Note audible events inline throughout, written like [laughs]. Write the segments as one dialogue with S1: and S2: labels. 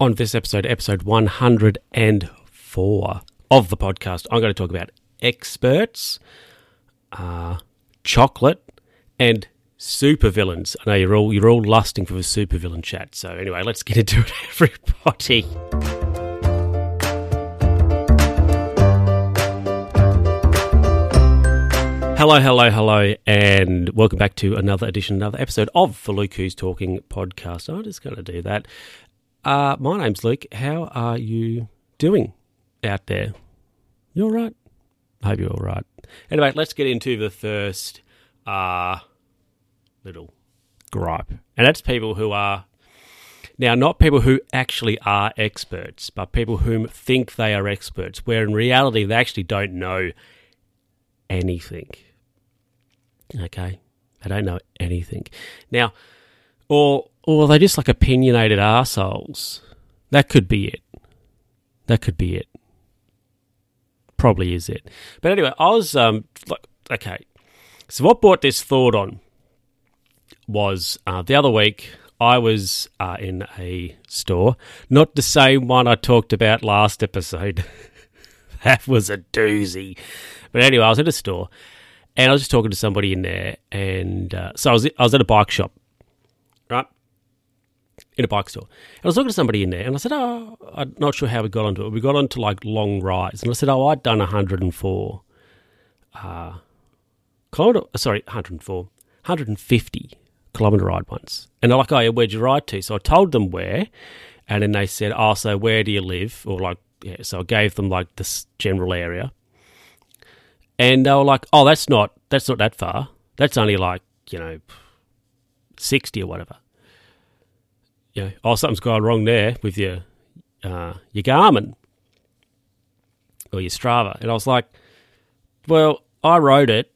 S1: On this episode, episode 104 of the podcast, I'm going to talk about experts, uh, chocolate, and supervillains. I know you're all you're all lusting for the supervillain chat. So anyway, let's get into it, [laughs] everybody. Hello, hello, hello, and welcome back to another edition, another episode of the Luke Who's Talking podcast. I'm just going to do that. Uh, my name's Luke. How are you doing out there? You all right? I hope you're all right. Anyway, let's get into the first uh, little gripe. And that's people who are, now, not people who actually are experts, but people whom think they are experts, where in reality they actually don't know anything. Okay? They don't know anything. Now, or or they just like opinionated assholes. That could be it. That could be it. Probably is it. But anyway, I was um like okay. So what brought this thought on was uh, the other week I was uh, in a store, not the same one I talked about last episode. [laughs] that was a doozy. But anyway, I was in a store and I was just talking to somebody in there, and uh, so I was I was at a bike shop, right? In a bike store, and I was talking to somebody in there, and I said, "Oh, I'm not sure how we got onto it. We got onto like long rides, and I said, "Oh, I'd done 104, uh, kilometer, sorry, 104, 150 kilometer ride once." And they're like, "Oh, yeah, where'd you ride to?" So I told them where, and then they said, "Oh, so where do you live?" Or like, yeah. So I gave them like this general area and they were like, "Oh, that's not that's not that far. That's only like you know sixty or whatever." You know, oh, something's gone wrong there with your uh, your Garmin or your Strava, and I was like, "Well, I wrote it.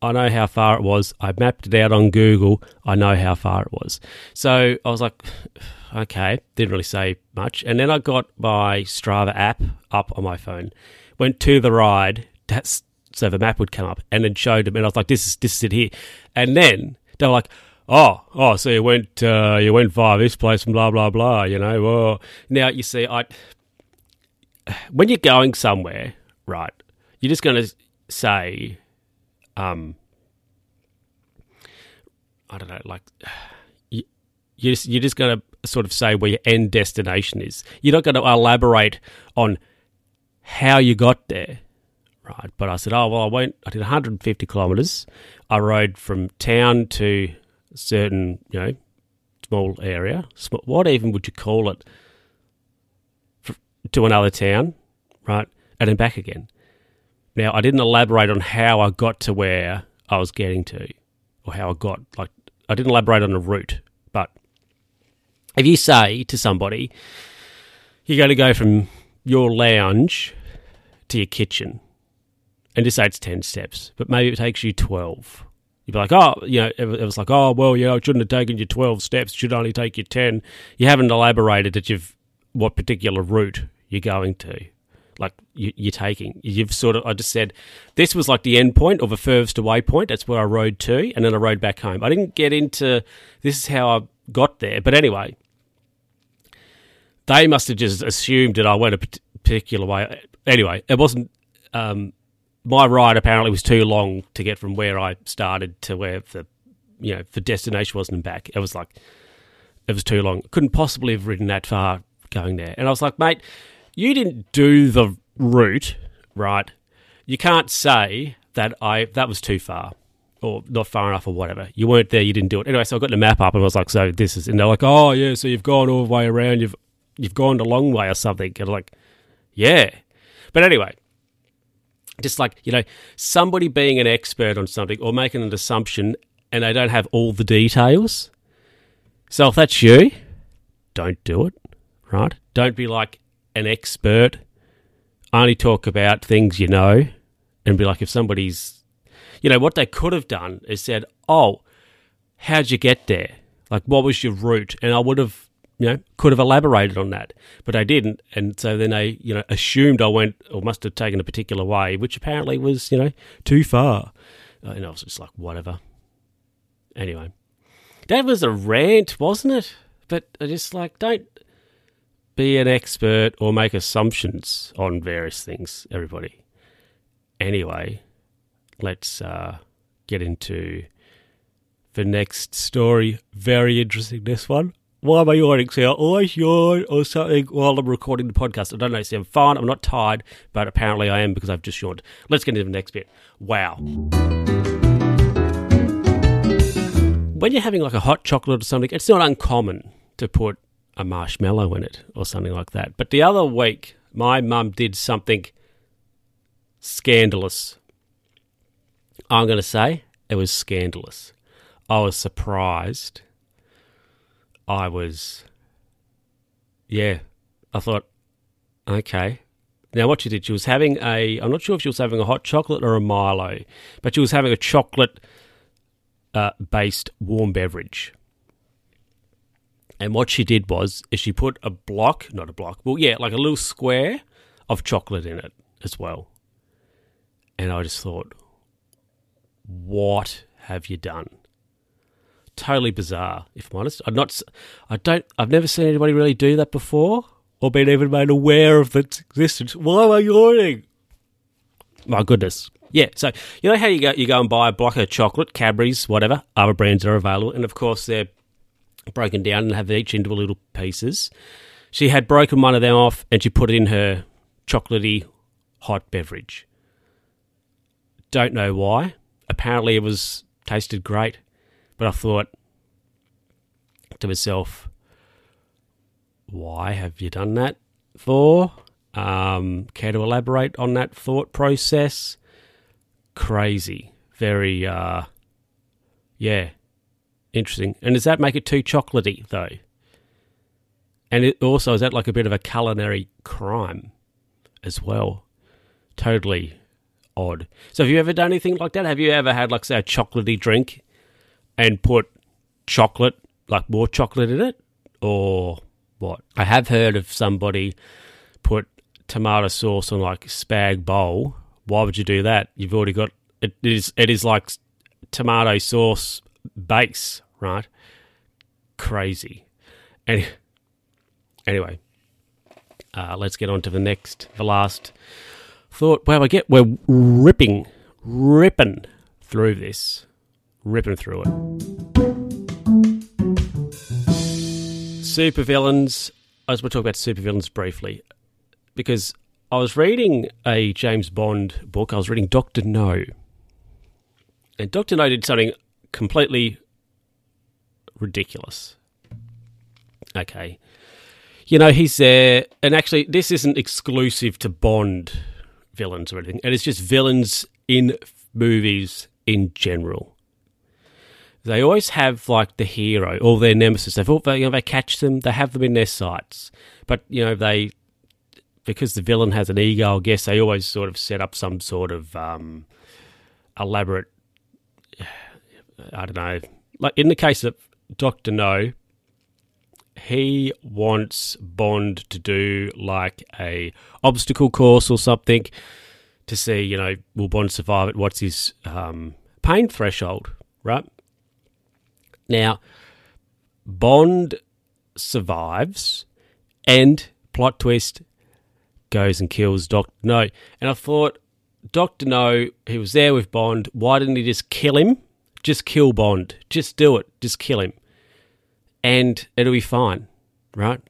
S1: I know how far it was. I mapped it out on Google. I know how far it was." So I was like, [sighs] "Okay," didn't really say much, and then I got my Strava app up on my phone, went to the ride. That's so the map would come up and then showed them, and I was like, "This is this is it here." And then they were like, "Oh, oh, so you went uh, you went via this place and blah blah blah." You know, well, now you see, I when you're going somewhere, right? You're just going to say, um, I don't know, like you you just you're just going to sort of say where your end destination is. You're not going to elaborate on how you got there right? But I said, oh, well, I went, I did 150 kilometres. I rode from town to certain, you know, small area. What even would you call it? To another town, right? And then back again. Now, I didn't elaborate on how I got to where I was getting to or how I got, like, I didn't elaborate on the route. But if you say to somebody, you're going to go from your lounge to your kitchen, and just say it's 10 steps, but maybe it takes you 12. You'd be like, oh, you know, it was like, oh, well, you know, it shouldn't have taken you 12 steps, it should only take you 10. You haven't elaborated that you've, what particular route you're going to, like you, are taking. You've sort of, I just said, this was like the end point of a furthest away point. That's where I rode to, and then I rode back home. I didn't get into, this is how I got there. But anyway, they must have just assumed that I went a particular way. Anyway, it wasn't, um, my ride apparently was too long to get from where I started to where the you know the destination wasn't back. It was like it was too long. Couldn't possibly have ridden that far going there. And I was like, mate, you didn't do the route, right? You can't say that I that was too far or not far enough or whatever. You weren't there, you didn't do it. Anyway, so I got the map up and I was like, so this is and they're like, Oh yeah, so you've gone all the way around, you've you've gone a long way or something. And I'm like, Yeah. But anyway, just like you know somebody being an expert on something or making an assumption and they don't have all the details. So if that's you don't do it right? Don't be like an expert. Only talk about things you know and be like if somebody's you know what they could have done is said oh how'd you get there? Like what was your route? And i would have you know, could have elaborated on that, but I didn't, and so then they, you know, assumed I went or must have taken a particular way, which apparently was, you know, too far. Uh, and I was just like, whatever. Anyway, that was a rant, wasn't it? But I just like don't. be an expert or make assumptions on various things, everybody. Anyway, let's uh, get into the next story. Very interesting, this one. Why am I yawning? So I always yawn or something while I'm recording the podcast. I don't know. See, I'm fine. I'm not tired, but apparently I am because I've just yawned. Let's get into the next bit. Wow. When you're having like a hot chocolate or something, it's not uncommon to put a marshmallow in it or something like that. But the other week, my mum did something scandalous. I'm going to say it was scandalous. I was surprised. I was, yeah, I thought, okay. Now, what she did, she was having a, I'm not sure if she was having a hot chocolate or a Milo, but she was having a chocolate uh, based warm beverage. And what she did was, is she put a block, not a block, well, yeah, like a little square of chocolate in it as well. And I just thought, what have you done? Totally bizarre, if I'm honest. I'm not, I don't, I've never seen anybody really do that before or been even made aware of its existence. Why am I yawning? My goodness. Yeah, so you know how you go, you go and buy a block of chocolate, Cadbury's, whatever, other brands are available, and of course they're broken down and have each into little pieces. She had broken one of them off and she put it in her chocolatey hot beverage. Don't know why. Apparently it was tasted great, but I thought to myself, why have you done that for? Um, care to elaborate on that thought process? Crazy. Very, uh, yeah, interesting. And does that make it too chocolatey, though? And it also, is that like a bit of a culinary crime as well? Totally odd. So, have you ever done anything like that? Have you ever had, like, say, a chocolatey drink and put chocolate, like more chocolate in it? Or what? I have heard of somebody put tomato sauce on like spag bowl. Why would you do that? You've already got it is it is like tomato sauce base, right? Crazy. And anyway, uh, let's get on to the next, the last thought. Well, I get we're ripping, ripping through this, ripping through it. Supervillains. I just want to talk about supervillains briefly because I was reading a James Bond book. I was reading Doctor No, and Doctor No did something completely ridiculous. Okay. You know, he's there, and actually, this isn't exclusive to Bond villains or anything, and it's just villains in movies in general. They always have like the hero or their nemesis. They've all, you know, they catch them, they have them in their sights, but you know they because the villain has an ego. I guess they always sort of set up some sort of um, elaborate I don't know. Like in the case of Doctor No, he wants Bond to do like a obstacle course or something to see, you know, will Bond survive it? What's his um, pain threshold, right? Now, Bond survives, and plot twist goes and kills Doctor No. And I thought, Doctor No, he was there with Bond. Why didn't he just kill him? Just kill Bond. Just do it. Just kill him. And it'll be fine, right?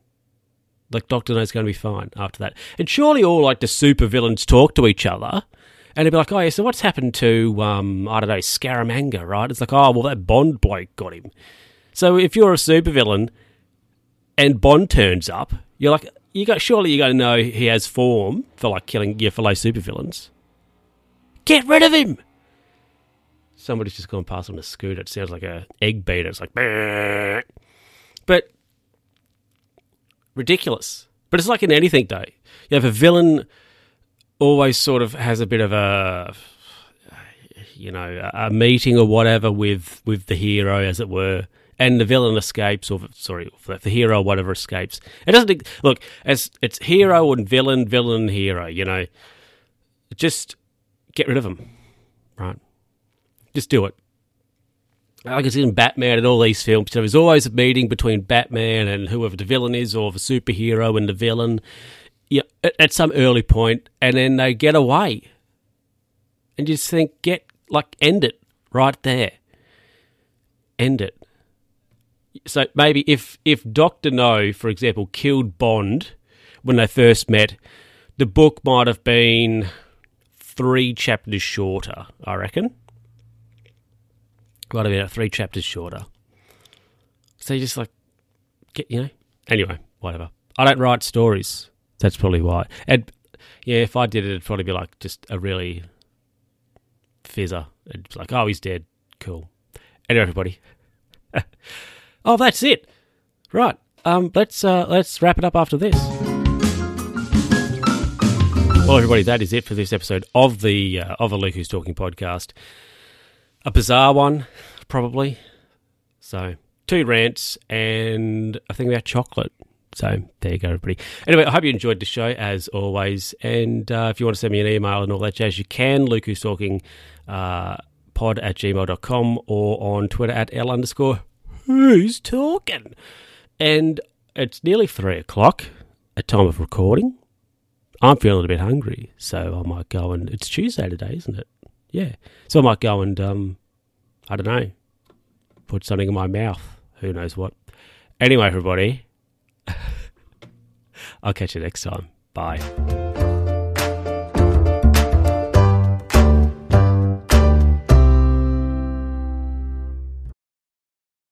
S1: Like Doctor No's going to be fine after that. And surely all like the super villains talk to each other, and they'd be like, "Oh yeah, so what's happened to um, I don't know Scaramanga?" Right? It's like, "Oh well, that Bond bloke got him." So if you're a supervillain and Bond turns up, you're like, you got surely you got to know he has form for like killing your fellow supervillains. Get rid of him somebody's just gone past on a scooter. It sounds like a egg beater. It's like, but ridiculous. But it's like in anything, though. You have a villain always sort of has a bit of a, you know, a meeting or whatever with with the hero, as it were, and the villain escapes, or sorry, the hero whatever escapes. It doesn't look as it's hero and villain, villain, and hero. You know, just get rid of them, right? Just do it. like it's in Batman and all these films. There's always a meeting between Batman and whoever the villain is, or the superhero and the villain. Yeah, at, at some early point, and then they get away, and you just think, get like end it right there, end it. So maybe if if Doctor No, for example, killed Bond when they first met, the book might have been three chapters shorter, I reckon. Might have been three chapters shorter. So you just like get you know. Anyway, whatever. I don't write stories. That's probably why. And yeah, if I did it, it'd probably be like just a really fizzer. It's like, oh, he's dead. Cool. Anyway, everybody. [laughs] oh, that's it. Right. Um, let's uh, let's wrap it up after this. Well, everybody, that is it for this episode of the uh, of a Luke Who's Talking podcast. A bizarre one, probably. So, two rants and a thing about chocolate. So, there you go, everybody. Anyway, I hope you enjoyed the show as always. And uh, if you want to send me an email and all that jazz, you can. Luke Who's Talking uh, pod at gmail.com or on Twitter at L underscore who's talking. And it's nearly three o'clock at time of recording. I'm feeling a bit hungry, so I might go and it's Tuesday today, isn't it? Yeah. So I might go and um I don't know, put something in my mouth. Who knows what. Anyway, everybody, I'll catch you next time. Bye.